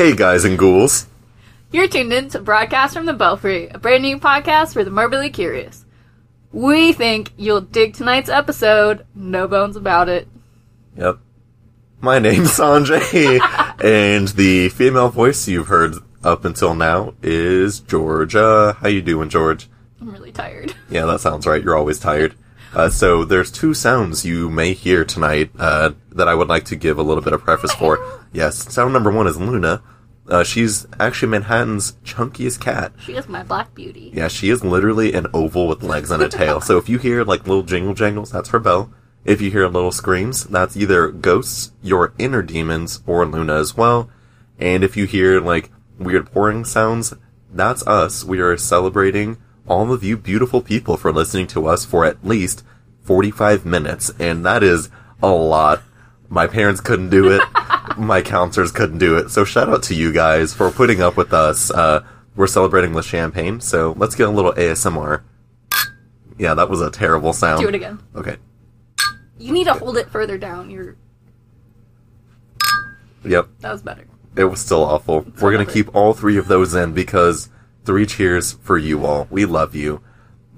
Hey, guys and ghouls. You're tuned in to Broadcast from the Belfry, a brand new podcast for the morbidly curious. We think you'll dig tonight's episode. No bones about it. Yep. My name's Sanjay, and the female voice you've heard up until now is Georgia. How you doing, George? I'm really tired. Yeah, that sounds right. You're always tired. Uh, so there's two sounds you may hear tonight uh, that I would like to give a little bit of preface for. Yes, sound number one is Luna. Uh, she's actually Manhattan's chunkiest cat. She is my black beauty. Yeah, she is literally an oval with legs and a tail. so if you hear like little jingle jangles, that's her bell. If you hear little screams, that's either ghosts, your inner demons, or Luna as well. And if you hear like weird pouring sounds, that's us. We are celebrating all of you beautiful people for listening to us for at least 45 minutes. And that is a lot. My parents couldn't do it. My counselors couldn't do it. So shout out to you guys for putting up with us. Uh, we're celebrating with champagne. So let's get a little ASMR. Yeah, that was a terrible sound. Do it again. Okay. You need to hold it further down. You're Yep. that was better. It was still awful. We're gonna keep all three of those in because three cheers for you all. We love you.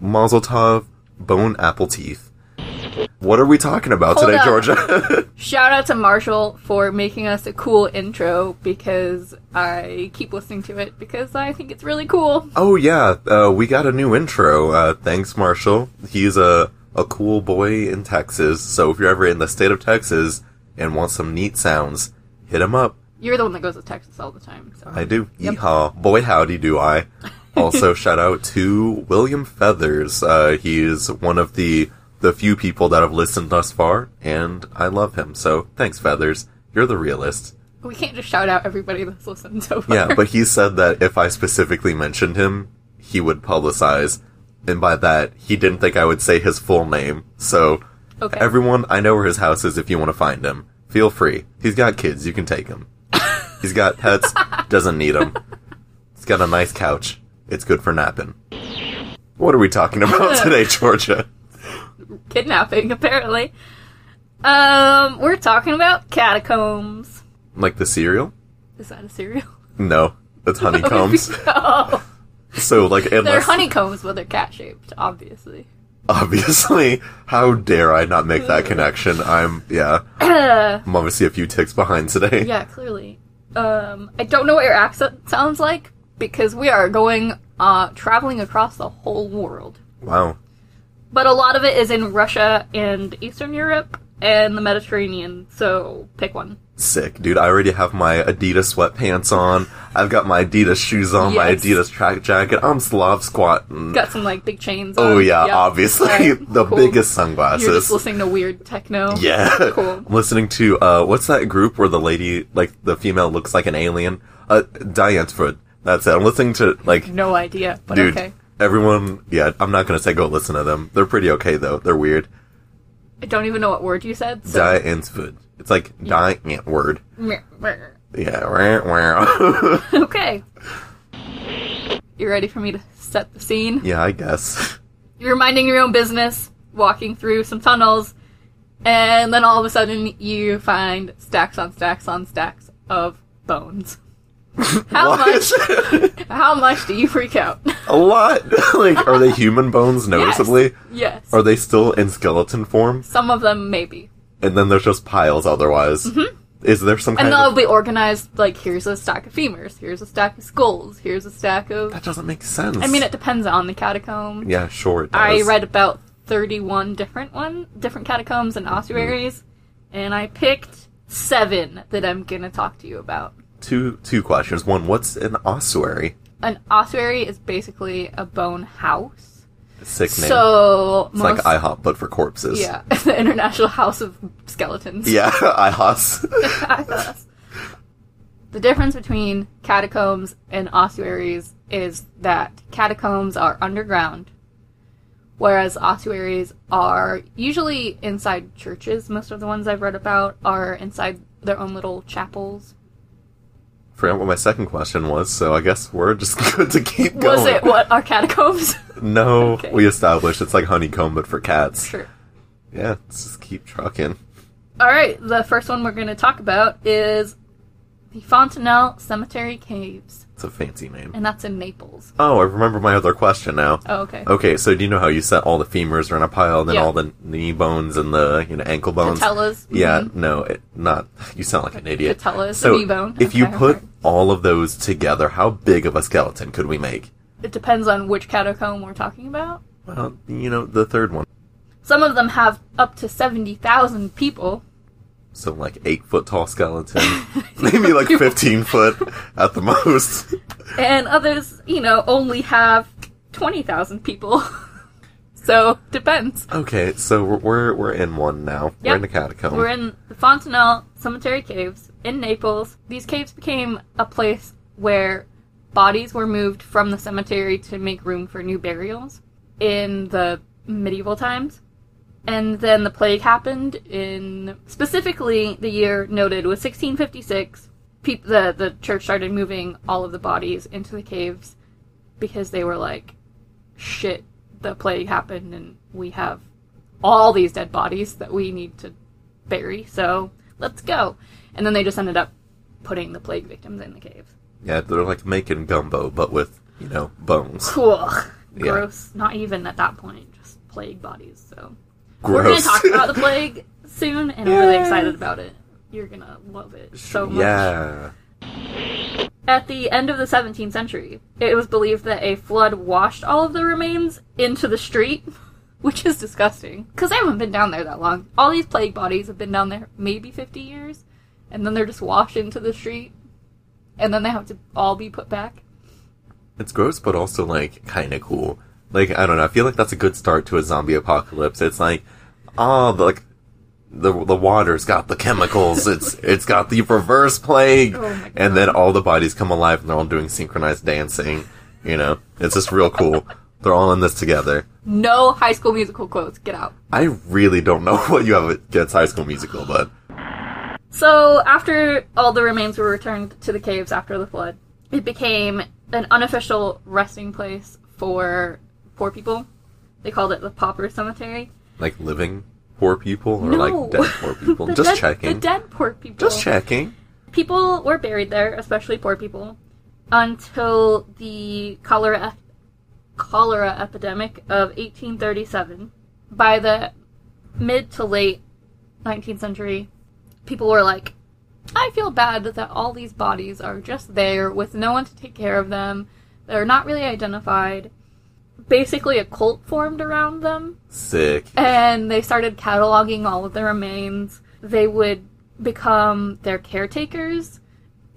Mazel tov, bone apple teeth. What are we talking about Hold today, up. Georgia? Shout out to Marshall for making us a cool intro because I keep listening to it because I think it's really cool. oh yeah, uh, we got a new intro. Uh, thanks, Marshall. He's a a cool boy in Texas. So if you're ever in the state of Texas and want some neat sounds, hit him up. You're the one that goes to Texas all the time. So. I do. Yep. Yeehaw. Boy, howdy do I. Also, shout out to William Feathers. Uh, he's one of the, the few people that have listened thus far, and I love him. So, thanks, Feathers. You're the realist. We can't just shout out everybody that's listened so far. Yeah, but he said that if I specifically mentioned him, he would publicize. And by that, he didn't think I would say his full name. So, Okay. everyone, I know where his house is if you want to find him. Feel free. He's got kids, you can take him. He's got pets, doesn't need them. He's got a nice couch. It's good for napping. What are we talking about today, Georgia? Kidnapping, apparently. Um, we're talking about catacombs. Like the cereal? Is that a cereal? No, that's honeycombs. oh, so, like, they're honeycombs, but they're cat shaped, obviously. obviously, how dare I not make that connection? I'm yeah. I'm obviously a few ticks behind today. Yeah, clearly. Um, I don't know what your accent sounds like because we are going uh traveling across the whole world. Wow. But a lot of it is in Russia and Eastern Europe and the Mediterranean, so pick one. Sick, dude. I already have my Adidas sweatpants on. I've got my Adidas shoes on, my Adidas track jacket. I'm Slav squatting. Got some like big chains. Oh on. yeah, Yep. obviously the cool. biggest sunglasses. You're just listening to weird techno. yeah, Cool. I'm listening to uh, what's that group where the lady, like the female, looks like an alien? Uh. That's it. I'm listening to like, No idea, but dude. okay. Everyone, yeah. I'm not gonna say go listen to them. They're pretty okay though. They're weird. I don't even know what word you said. So. food. It's like Diant word. Meh, meh. Yeah. okay. You ready for me to set the scene? yeah, I guess. You're minding your own business, walking through some tunnels, and then all of a sudden you find stacks on stacks on stacks of bones. How much? How much do you freak out? A lot. like, are they human bones noticeably? yes. Are they still in skeleton form? Some of them maybe. And then there's just piles otherwise. Is there some kind Mm-hmm. And they'll of... be organized like here's a stack of femurs, here's a stack of skulls, here's a stack of. That doesn't make sense. I mean, it depends on the catacomb. Yeah, sure it I read about 31 different one, different catacombs and ossuaries, and I picked seven that I'm gonna talk to you about. Two, two questions. One, what's an ossuary? An ossuary is basically a bone house. Sick name. So it's like IHOP, but for corpses. yeah, the International House of Skeletons. Yeah, IHOS. the difference between catacombs and ossuaries is that catacombs are underground, whereas ossuaries are usually inside churches. Most of the ones I've read about are inside their own little chapels. Forgot what my second question was, so I guess we're just good to keep going. Was it what are catacombs? No, Okay. we established it's like honeycomb, but for cats. sure. Yeah, let's just keep trucking. All right, the first one we're going to talk about is the Fontanelle Cemetery Caves, It's a fancy name. and that's in Naples. Oh, I remember my other question now. Oh, okay. Okay, so do you know how you set all the femurs are in a pile, and then Yeah. all the knee bones and the you know ankle bones? Patellas. Yeah, mhm. no, it, not. You sound like an idiot. Patellas, So, knee bone. if you put all of those together, how big of a skeleton could we make? It depends on which catacomb we're talking about. Well, you know, the third one. Some of them have up to 70,000 people. So like eight foot tall skeleton, maybe like fifteen foot at the most. and others, you know, only have 20,000 people. so, depends. Okay, so we're we're, we're in one now. We're in the catacomb. We're in the Fontanelle Cemetery Caves in Naples. These caves became a place where bodies were moved from the cemetery to make room for new burials in the medieval times. And then the plague happened in specifically the year noted was 1656. Peop- the the church started moving all of the bodies into the caves because they were like, "Shit, the plague happened, and we have all these dead bodies that we need to bury. So let's go." And then they just ended up putting the plague victims in the caves. yeah, they're like making gumbo, but with you know bones. Cool. Yeah. Gross. Not even at that point, just plague bodies. So we're gonna talk about the plague soon, and I'm really excited about it. You're gonna love it so much. Yeah. At the end of the 17th century, it was believed that a flood washed all of the remains into the street, which is disgusting. Because I haven't been down there that long. All these plague bodies have been down there maybe 50 years, and then they're just washed into the street, and then they have to all be put back. It's gross, but also like kind of cool. Like I don't know. I feel like that's a good start to a zombie apocalypse. It's like, oh, the, like the the water's got the chemicals. it's it's got the reverse plague, Oh and then all the bodies come alive and they're all doing synchronized dancing. You know, it's just real cool. They're all in this together. No high school musical quotes. Get out. I really don't know what you have against High School Musical, but So, after all the remains were returned to the caves after the flood, it became an unofficial resting place for poor people. They called it the Pauper Cemetery. like living poor people or no, like dead poor people. Just dead- checking. The dead poor people. Just checking. People were buried there, especially poor people, until the cholera cholera epidemic of 1837. By the mid to late 19th century, people were like, I feel bad that all these bodies are just there with no one to take care of them. They're not really identified. Basically, a cult formed around them Sick. and they started cataloging all of their remains. They would become their caretakers,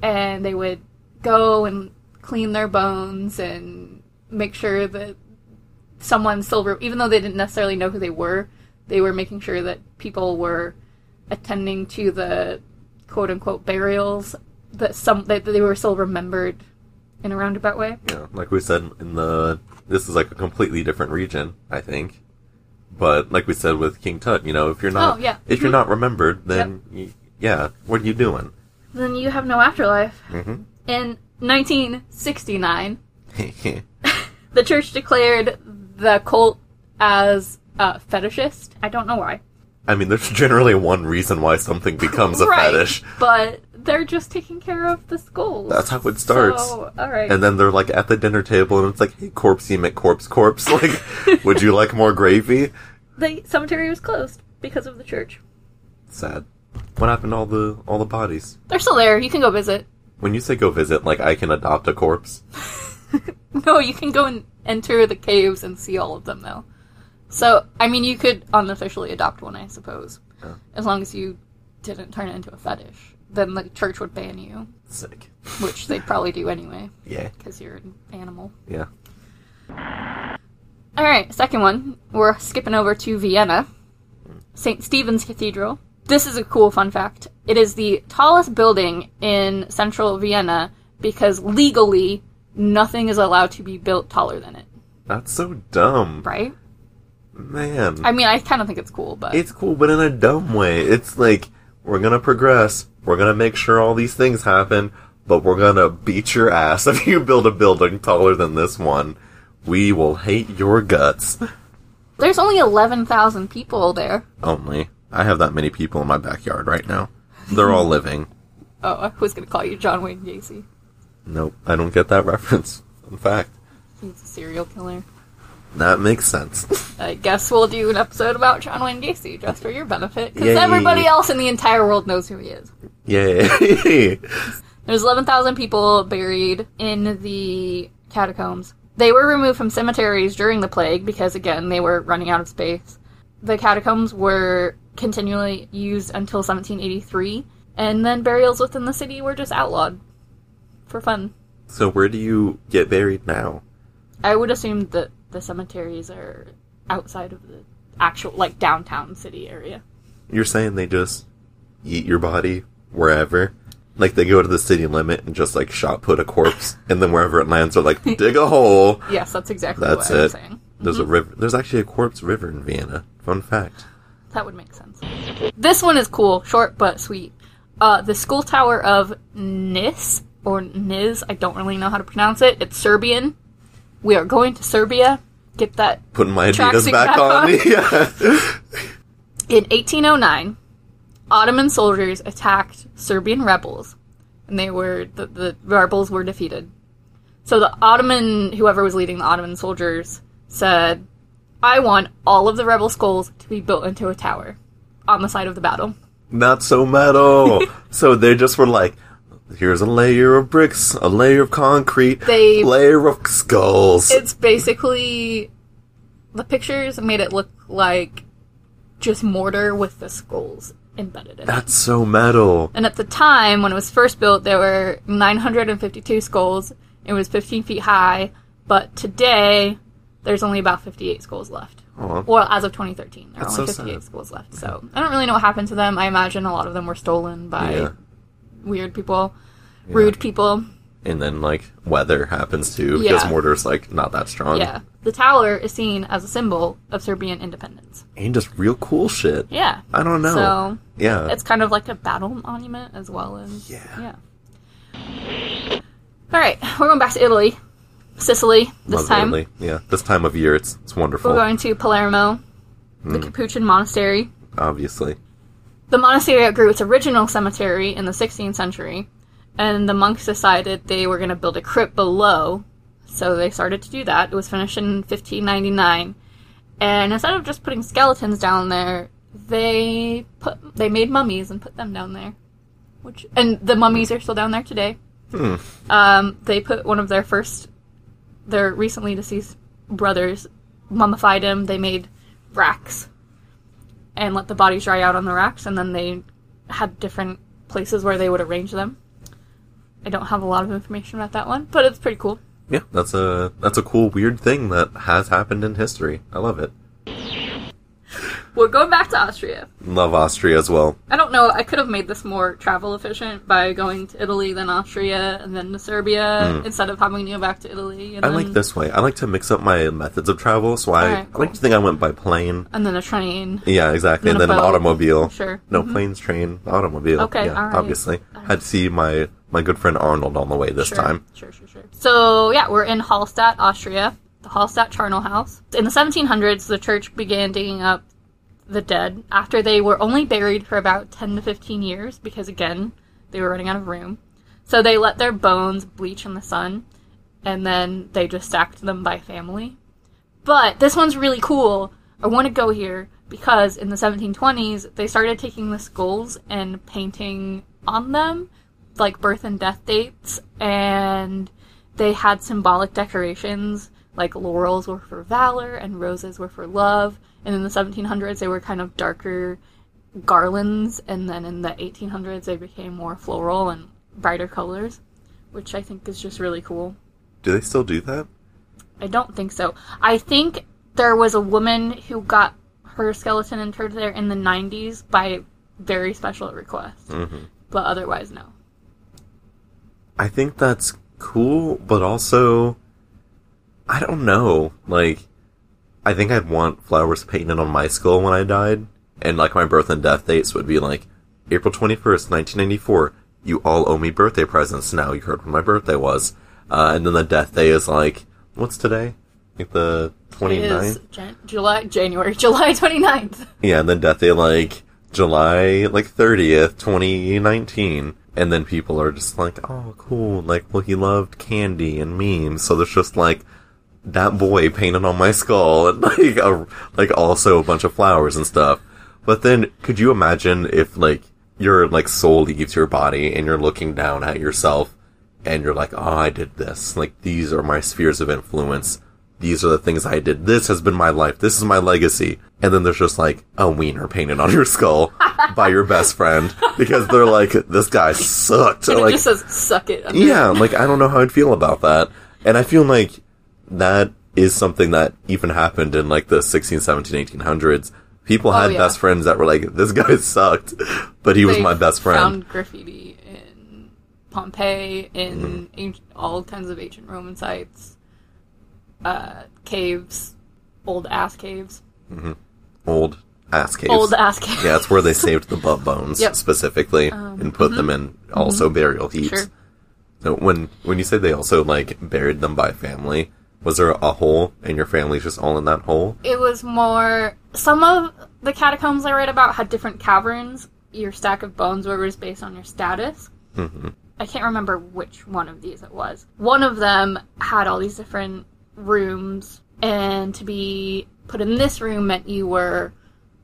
and they would go and clean their bones and make sure that someone silver, even though they didn't necessarily know who they were, they were making sure that people were attending to the quote unquote burials that some that they were still remembered in a roundabout way. Yeah, like we said in the this is like a completely different region, I think. But like we said with King Tut, you know, if you're not Oh, yeah. if you're not remembered, then y yeah, what are you doing? Then you have no afterlife. hmm In 1969, the church declared the cult as uh, fetishist. I don't know why. I mean, there's generally one reason why something becomes a right, fetish, but they're just taking care of the skulls. That's how it starts. So, all right. and then they're like at the dinner table, and it's like, "Hey, corpsey McCorpse, corpse, corpse, like, would you like more gravy?" the cemetery was closed because of the church. Sad. What happened to all the all the bodies? They're still there. You can go visit. When you say go visit, like I can adopt a corpse. No, you can go and enter the caves and see all of them though. So, I mean, you could unofficially adopt one, I suppose, Oh. as long as you didn't turn it into a fetish. Then the church would ban you, Sick. which they'd probably do anyway Yeah. because you're an animal. Yeah. All right, second one. We're skipping over to Vienna, St. Stephen's Cathedral. This is a cool fun fact. It is the tallest building in central Vienna because legally nothing is allowed to be built taller than it, That's so dumb, right? man. I mean, I kind of think it's cool, but It's cool, but in a dumb way. It's like, we're gonna progress, we're gonna make sure all these things happen, but we're gonna beat your ass if you build a building taller than this one. We will hate your guts. there's only 11,000 people there. Only. I have that many people in my backyard right now. They're all living. Oh, I was gonna call you John Wayne Gacy. Nope, I don't get that reference. In fact, He's a serial killer. That makes sense. I guess we'll do an episode about John Wayne Gacy just for your benefit, because everybody else in the entire world knows who he is. Yay! There's 11,000 people buried in the catacombs. They were removed from cemeteries during the plague because, again, they were running out of space. The catacombs were continually used until 1783, and then burials within the city were just outlawed for fun. so where do you get buried now? I would assume that the cemeteries are outside of the actual, like, downtown city area. You're saying they just eat your body wherever? Like they go to the city limit and just like shot put a corpse, and then wherever it lands, they're like dig a hole. Yes, that's exactly That's what it. was saying. There's a river. There's actually a corpse river in Vienna. Fun fact. That would make sense. This one is cool, short but sweet. Uh, the skull tower of Nis or Niz, I don't really know how to pronounce it. It's Serbian. We are going to Serbia. Get that Putting my Adidas back back on. on. yeah. in 1809. Ottoman soldiers attacked Serbian rebels, and they were the, the rebels were defeated. So the Ottoman, whoever was leading the Ottoman soldiers, said, "I want all of the rebel skulls to be built into a tower on the side of the battle." Not so metal. so they just were like, here's a layer of bricks, a layer of concrete, They- layer of skulls. It's basically the pictures made it look like just mortar with the skulls embedded in it. That's so metal. And at the time, when it was first built, there were 952 skulls. It was 15 feet high. But today, there's only about 58 skulls left. Aw. Well, as of 2013, there are That's only so 58 sad. skulls left. So I don't really know what happened to them. I imagine a lot of them were stolen by Yeah. Weird people, rude people. And then like weather happens too because mortar's like not that strong. Yeah. The tower is seen as a symbol of Serbian independence. And just real cool shit. Yeah. I don't know. So yeah. it's kind of like a battle monument as well as Yeah. yeah. All right, we're going back to Italy, Sicily this Love time. Italy. Yeah. This time of year it's it's wonderful. We're going to Palermo, the Hmm. Capuchin Monastery. obviously. The monastery outgrew its original cemetery in the 16th century, and the monks decided they were going to build a crypt below, so they started to do that. It was finished in 1599, and instead of just putting skeletons down there, they put they made mummies and put them down there, which and the mummies are still down there today. Hmm. Um, they put one of their first, their recently deceased brothers, mummified him. They made racks and let the bodies dry out on the racks, and then they had different places where they would arrange them. I don't have a lot of information about that one, but it's pretty cool. Yeah, that's a that's a cool weird thing that has happened in history. I love it. We're going back to Austria. Love Austria as well. I don't know. I could have made this more travel efficient by going to Italy, then Austria, and then to Serbia hmm. instead of having to go back to Italy. And. I then, like this way. I like to mix up my methods of travel, so I, Alright, I like to think I went by plane. And then a train. Yeah, exactly. Then And then an automobile. Sure. No, mm-hmm. planes, train, automobile. Okay, yeah, obviously. Had to see my my good friend Arnold on the way this Sure. time. Sure, sure, sure. So, yeah, we're in Hallstatt, Austria, the Hallstatt Charnel House. In the 1700s, the church began digging up the dead after they were only buried for about 10 to 15 years because, again, they were running out of room. So they let their bones bleach in the sun and then they just stacked them by family. But this one's really cool. I want to go here because in the 1720s, they started taking the skulls and painting on them, like birth and death dates, and they had symbolic decorations, like laurels were for valor and roses were for love. And in the 1700s, they were kind of darker garlands, and then in the 1800s, they became more floral and brighter colors, which I think is just really cool. Do they still do that? I don't think so. I think there was a woman who got her skeleton interred there in the 90s by very special request. Mhm. But otherwise, no. I think that's cool, but also, I don't know. Like, I think I'd want flowers painted on my skull when I died, and like my birth and death dates would be like April 21st, 1994. You all owe me birthday presents now. You heard when my birthday was. Uh, and then the death day is like, what's today? Like the It 29th? is Jan- July, January, July 29th. Yeah, and then death day like July like 30th, 2019. and then people are just like, oh, cool. Like, well, he loved candy and memes, so there's just like that boy painted on my skull, and like, a, like also a bunch of flowers and stuff. But then, could you imagine if like your like soul leaves your body and you're looking down at yourself, and you're like, oh, I did this. Like, these are my spheres of influence. These are the things I did. This has been my life. This is my legacy. And then there's just like a wiener painted on your skull by your best friend because they're like, this guy sucked. And like, it just says "suck it." yeah, like I don't know how I'd feel about that. And I feel like that is something that even happened in like the 16, 17, 1800s. People Oh, had yeah. best friends that were like, this guy sucked, but he was my best friend. Found graffiti in Pompeii, in Mm-hmm. ancient, all kinds of ancient Roman sites, uh, caves, old ass caves, Old ass caves. old ass caves. yeah, that's where they saved the butt bones Yep. Um, specifically and put them in also burial heaps. Sure. So when when you say they also like buried them by family, was there a hole and your family's just all in that hole? It was more. Some of the catacombs I read about had different caverns. Your stack of bones were was based on your status. Mm-hmm. I can't remember which one of these it was. One of them had all these different rooms, and to be put in this room meant you were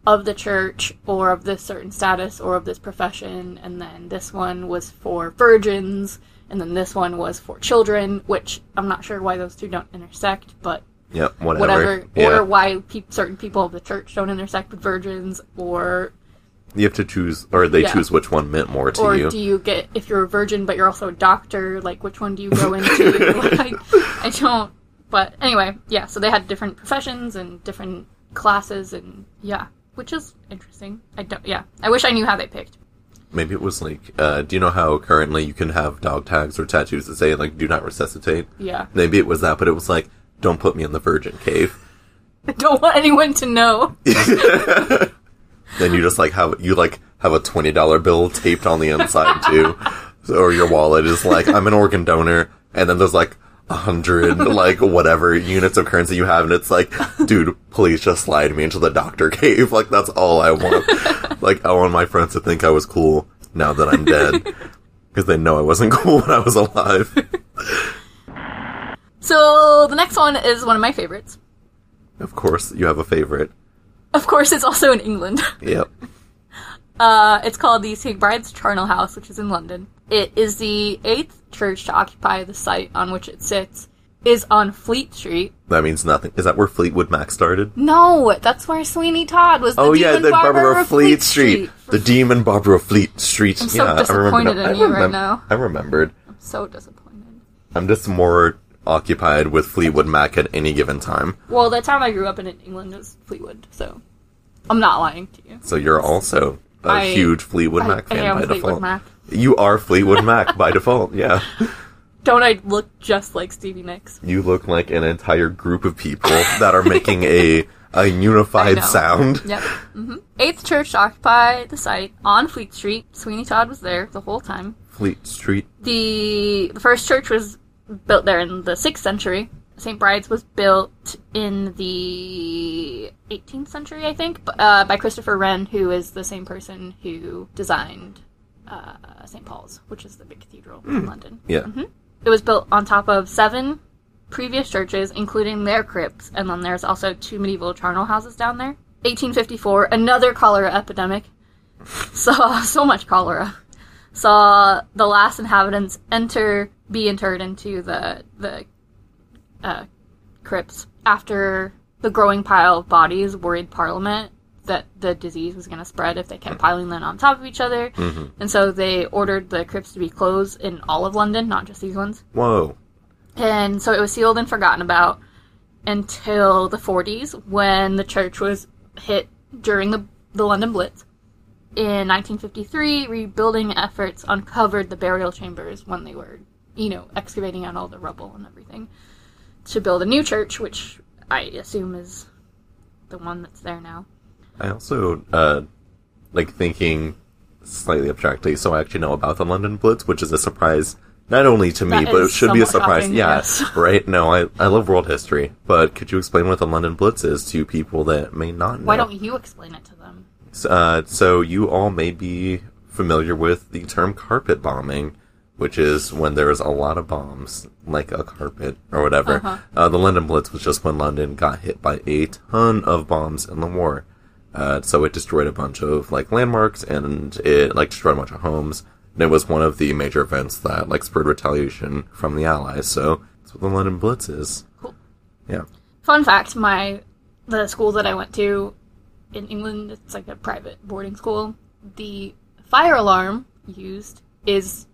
of the church or of this certain status or of this profession, and then this one was for virgins, and then this one was for children, which I'm not sure why those two don't intersect, but Yep, whatever. whatever, Yeah. or why pe- certain people of the church don't intersect with virgins, or You have to choose, or they Yeah. choose which one meant more to you? or do you get if you're a virgin but you're also a doctor? Like which one do you go into? like, I don't. But anyway, yeah. So they had different professions and different classes, and yeah, which is interesting. I don't. Yeah, I wish I knew how they picked. Maybe it was like, uh, do you know how currently you can have dog tags or tattoos that say like "Do not resuscitate"? Yeah, Maybe it was that, but it was like, "Don't put me in the virgin cave." I don't want anyone to know. Then you just like have you like have a twenty dollar bill taped on the inside too, or your wallet is like, "I'm an organ donor," and then there's like hundred like whatever units of currency you have, and it's like, dude, please just slide me into the doctor cave. Like that's all I want. like I want my friends to think I was cool now that I'm dead. Because they know I wasn't cool when I was alive. So the next one is one of my favorites. Of course, you have a favorite. Of course, it's also in England. Yep. Uh, it's called the St. Bride's Charnel House, which is in London. It is the eighth church to occupy the site on which it sits. Is on Fleet Street. That means nothing. Is that where Fleetwood Mac started? No, that's where Sweeney Todd was. The oh yeah, the barber, Barbara of Fleet Street. The demon Barbara Fleet Street. I'm so yeah, I disappointed remember. in you I right now. I remembered. I'm so disappointed. I'm just more occupied with Fleetwood Mac at any given time. Well, the town I grew up in in England is Fleetwood, so I'm not lying to you. So you're also a I- huge Fleetwood Mac I fan am by Fleetwood default. Mac. You are Fleetwood Mac by default. Yeah, Don't I look just like Stevie Nicks? you look like an entire group of people that are making a a unified sound. Yep. hmm Eighth church occupy the site on Fleet Street. Sweeney Todd was there the whole time. Fleet Street. The, the first church was built there in the 6th century. St. Bride's was built in the 18th century, I think, uh, by Christopher Wren, who is the same person who designed uh, St. Paul's, which is the big cathedral in London. Yeah. It was built on top of seven previous churches, including their crypts, and then there's also two medieval charnel houses down there. 1854, another cholera epidemic. Saw so much cholera. Saw the last inhabitants enter, be interred into the the uh, crypts after the growing pile of bodies worried Parliament that the disease was going to spread if they kept piling them on top of each other, mm-hmm. and so they ordered the crypts to be closed in all of London, not just these ones. Whoa. And so it was sealed and forgotten about until the 40s when the church was hit during the, the London Blitz. In 1953, rebuilding efforts uncovered the burial chambers when they were, you know, excavating out all the rubble and everything to build a new church, which I assume is the one that's there now. I also uh like thinking slightly abstractly, so I actually know about the London Blitz, which is a surprise not only to me, That but it should be a surprise. shocking, yeah, yes. right. No, I I love world history, but could you explain what the London Blitz is to people that may not know? Why don't you explain it to them? Uh, so you all may be familiar with the term carpet bombing, which is when there is a lot of bombs, like a carpet or whatever. Uh-huh. Uh, the London Blitz was just when London got hit by a ton of bombs in the war. Uh, so it destroyed a bunch of like landmarks and it like destroyed a bunch of homes. And it was one of the major events that like spurred retaliation from the Allies. So that's what the London Blitz is. Cool. Yeah. Fun fact: my the school that I went to in England, it's like a private boarding school. The fire alarm used is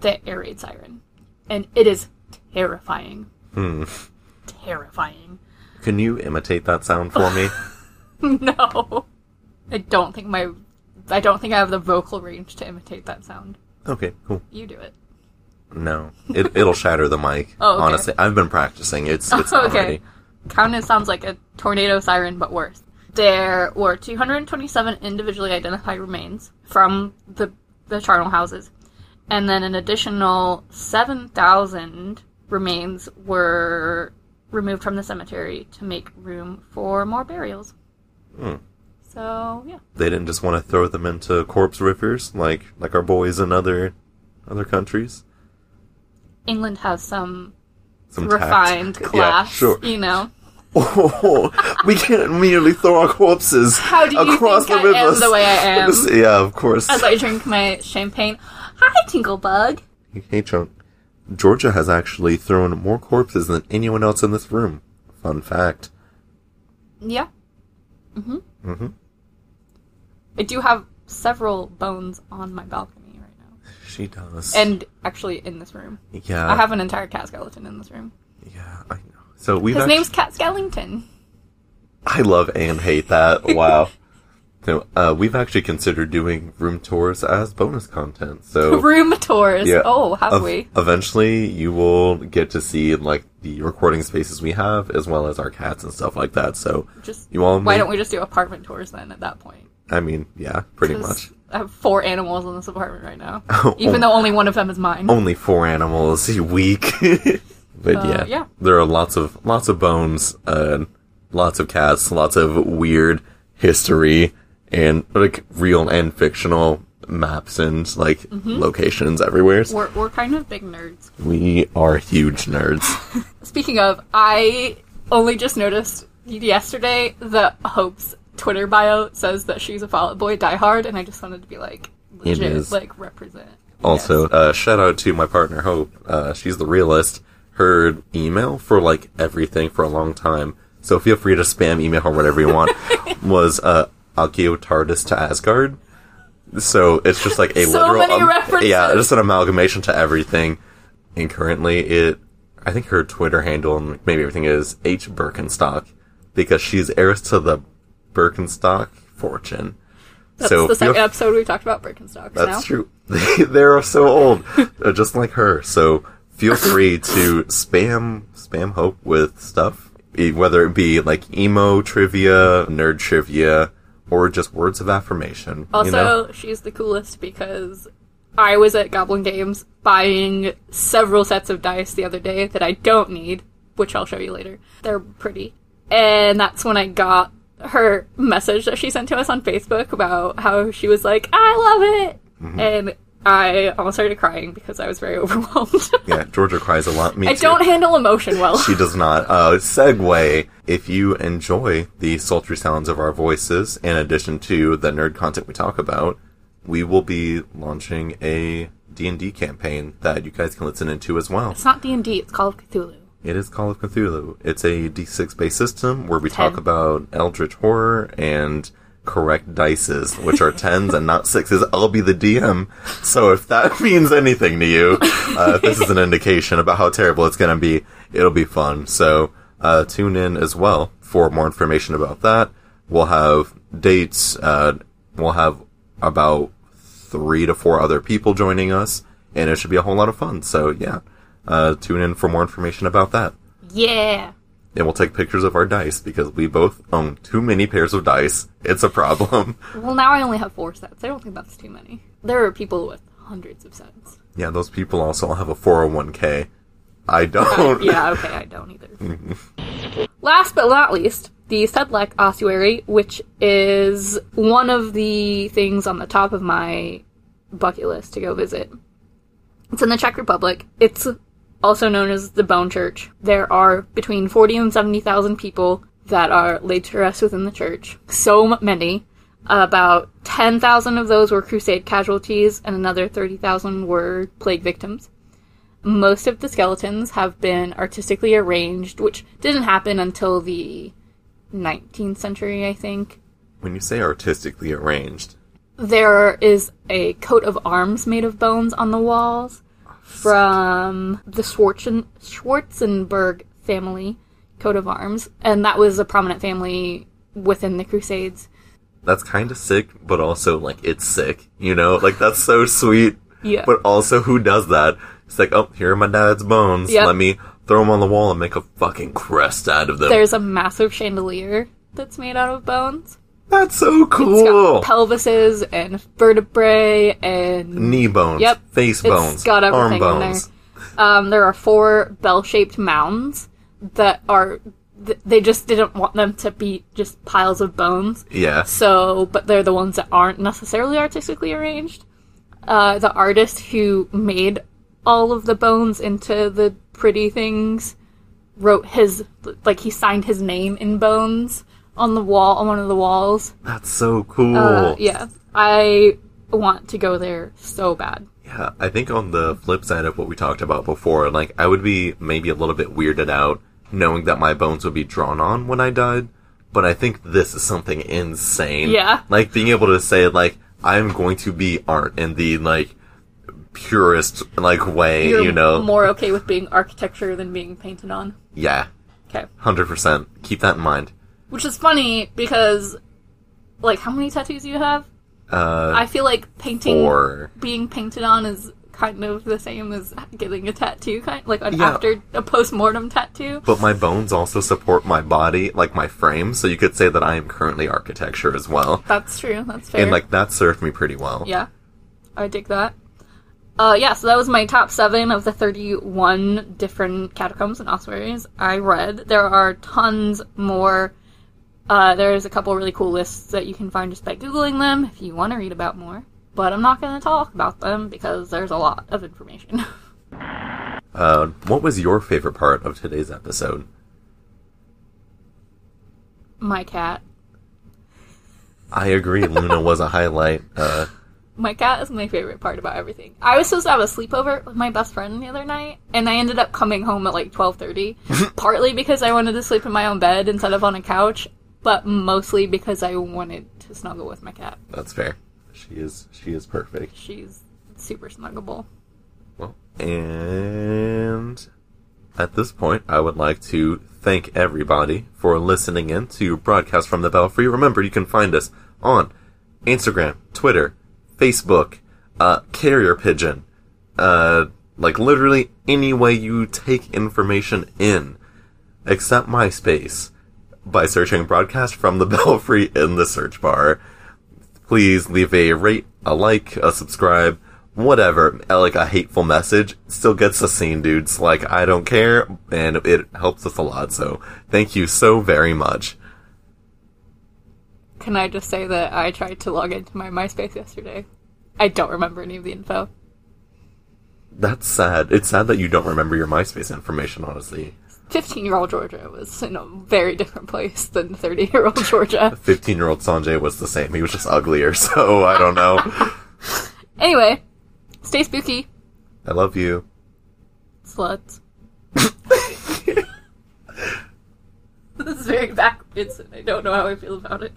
the air raid siren, and it is terrifying. Hmm. Terrifying. Can you imitate that sound for me? no, I don't think my I don't think I have the vocal range to imitate that sound. okay, cool. You do it. No, it, it'll shatter the mic. Oh, okay. Honestly, I've been practicing. It's it's okay. ready. Kind of sounds like a tornado siren, but worse. There were 227 individually identified remains from the the charnel houses, and then an additional 7,000 remains were removed from the cemetery to make room for more burials. Hmm. So yeah, They didn't just want to throw them into corpse rivers like like our boys in other other countries. England has some Some tact. refined Yeah, class, sure. you know. Oh, we can't merely throw our corpses How do you across think the I am rivers. the way I am? Yeah, of course. As I drink my champagne. Hi, Tinklebug. Hey, Chunk. Georgia has actually thrown more corpses than anyone else in this room. Fun fact. Yeah. Hmm Mhm. I do have several bones on my balcony right now. She does. And actually in this room. yeah, I have an entire cat skeleton in this room. Yeah, I know. So we've His actu- name's Cat Skellington. I love and hate that. Wow. so, uh, we've actually considered doing room tours as bonus content. So Room tours. yeah, Oh, have ev- we? Eventually, you will get to see like the recording spaces we have, as well as our cats and stuff like that. So Just you all, why may- don't we just do apartment tours then at that point? I mean, yeah, pretty much. I have four animals in this apartment right now. Oh. Even though only one of them is mine. Only four animals a week. but Uh, yeah, yeah. there are lots of lots of bones, uh, lots of cats, lots of weird history, and like real and fictional maps and like Mm-hmm. locations everywhere. We're, we're kind of big nerds. We are huge nerds. Speaking of, I only just noticed yesterday that Hope's Twitter bio says that she's a Fall Out Boy diehard, and I just wanted to be like, legit, like, represent. Also, Yes. uh, shout out to my partner Hope. Uh, she's the realist. Her email for like everything for a long time. So feel free to spam email her whatever you want. was uh, Akio TARDIS to Asgard. So it's just like a So literal, many references. yeah, just an amalgamation to everything. And currently, it, I think her Twitter handle and maybe everything is H Birkenstock because she's heiress to the Birkenstock fortune. That's so the second episode we talked about Birkenstocks that's now. true. They're so old, uh, just like her. So feel free to spam spam Hope with stuff, whether it be like emo trivia, nerd trivia, or just words of affirmation. Also, you know? she's the coolest because I was at Goblin Games buying several sets of dice the other day that I don't need, which I'll show you later. They're pretty. And that's when I got her message that she sent to us on Facebook about how she was like, I love it! Mm-hmm. And I almost started crying because I was very overwhelmed. yeah, Georgia cries a lot. Me I too. don't handle emotion well. She does not. Uh, segue. If you enjoy the sultry sounds of our voices, in addition to the nerd content we talk about, we will be launching a D&D campaign that you guys can listen into as well. it's not D&D, it's Call of Cthulhu. It is Call of Cthulhu. It's a D6 based system where we Ten. talk about eldritch horror and correct dices, which are tens and not sixes. I'll be the DM. So if that means anything to you, uh, this is an indication about how terrible it's going to be, it'll be fun. So uh, tune in as well for more information about that. We'll have dates. Uh, we'll have about three to four other people joining us, and it should be a whole lot of fun. So yeah, uh, tune in for more information about that. Yeah. And we'll take pictures of our dice because we both own too many pairs of dice. It's a problem. Well, now I only have four sets. I don't think that's too many. There are people with hundreds of sets. yeah, those people also have a 401k. I don't. yeah, okay, I don't either. Last but not least, the Sedlec ossuary, which is one of the things on the top of my bucket list to go visit. It's in the Czech Republic. It's also known as the Bone Church. There are between 40 and 70,000 people that are laid to rest within the church. So many. About 10,000 of those were crusade casualties, and another 30,000 were plague victims. Most of the skeletons have been artistically arranged, which didn't happen until the 19th century, I think. When you say artistically arranged, There is a coat of arms made of bones on the walls from the Schwarzen- Schwarzenberg family coat of arms, and that was a prominent family within the Crusades. that's kind of sick, but also like it's sick. You know, like that's so sweet. Yeah. But also, who does that? It's like, oh, here are my dad's bones. Yep. Let me throw them on the wall and make a fucking crest out of them. There's a massive chandelier that's made out of bones. That's so It's cool. got pelvises and vertebrae and Knee bones. Yep. Face It's bones. got arm everything in there. bones. Um, there are four bell-shaped mounds that are. th- They just didn't want them to be just piles of bones. Yeah. So, but they're the ones that aren't necessarily artistically arranged. Uh, the artist who made all of the bones into the pretty things wrote his like he signed his name in bones on the wall on one of the walls. That's so cool. Uh, yeah, I want to go there so bad. Yeah, I think on the flip side of what we talked about before, like I would be maybe a little bit weirded out knowing that my bones would be drawn on when I died, but I think this is something insane. Yeah. Like being able to say like I'm going to be art in the like purest like way, You're you know. more okay with being architecture than being painted on. yeah. Okay. 100%. Keep that in mind. Which is funny because, like, how many tattoos do you have? Uh I feel like painting, four. being painted on is kind of the same as getting a tattoo, kind like an Yeah. after a post mortem tattoo. But my bones also support my body, like my frame, so you could say that I am currently architecture as well. That's true. That's fair. And like that served me pretty well. yeah, I dig that. Uh, yeah, so that was my top seven of the 31 different catacombs and ossuaries I read. There are tons more. Uh, there's a couple really cool lists that you can find just by Googling them if you want to read about more. But I'm not going to talk about them because there's a lot of information. Uh, what was your favorite part of today's episode? my cat. I agree, Luna was a highlight. Uh, My cat is my favorite part about everything. I was supposed to have a sleepover with my best friend the other night, and I ended up coming home at like twelve thirty. partly because I wanted to sleep in my own bed instead of on a couch, but mostly because I wanted to snuggle with my cat. that's fair. She is she is perfect. She's super snuggable. Well, and at this point, I would like to thank everybody for listening in to Broadcast from the Belfry. Remember, you can find us on Instagram, Twitter, Facebook, uh, Carrier Pigeon, uh, like literally any way you take information in, except MySpace, by searching Broadcast from the Belfry in the search bar. Please leave a rate, a like, a subscribe, whatever, like a hateful message, still gets us seen, dudes. Like, I don't care, and it helps us a lot, so thank you so very much. Can I just say that I tried to log into my MySpace yesterday? I don't remember any of the info. That's sad. It's sad that you don't remember your MySpace information, honestly. 15 year old Georgia was in a very different place than 30 year old Georgia. 15 year old Sanjay was the same. He was just uglier, so I don't know. Anyway, stay spooky, I love you. sluts. this is very backwards, and I don't know how I feel about it.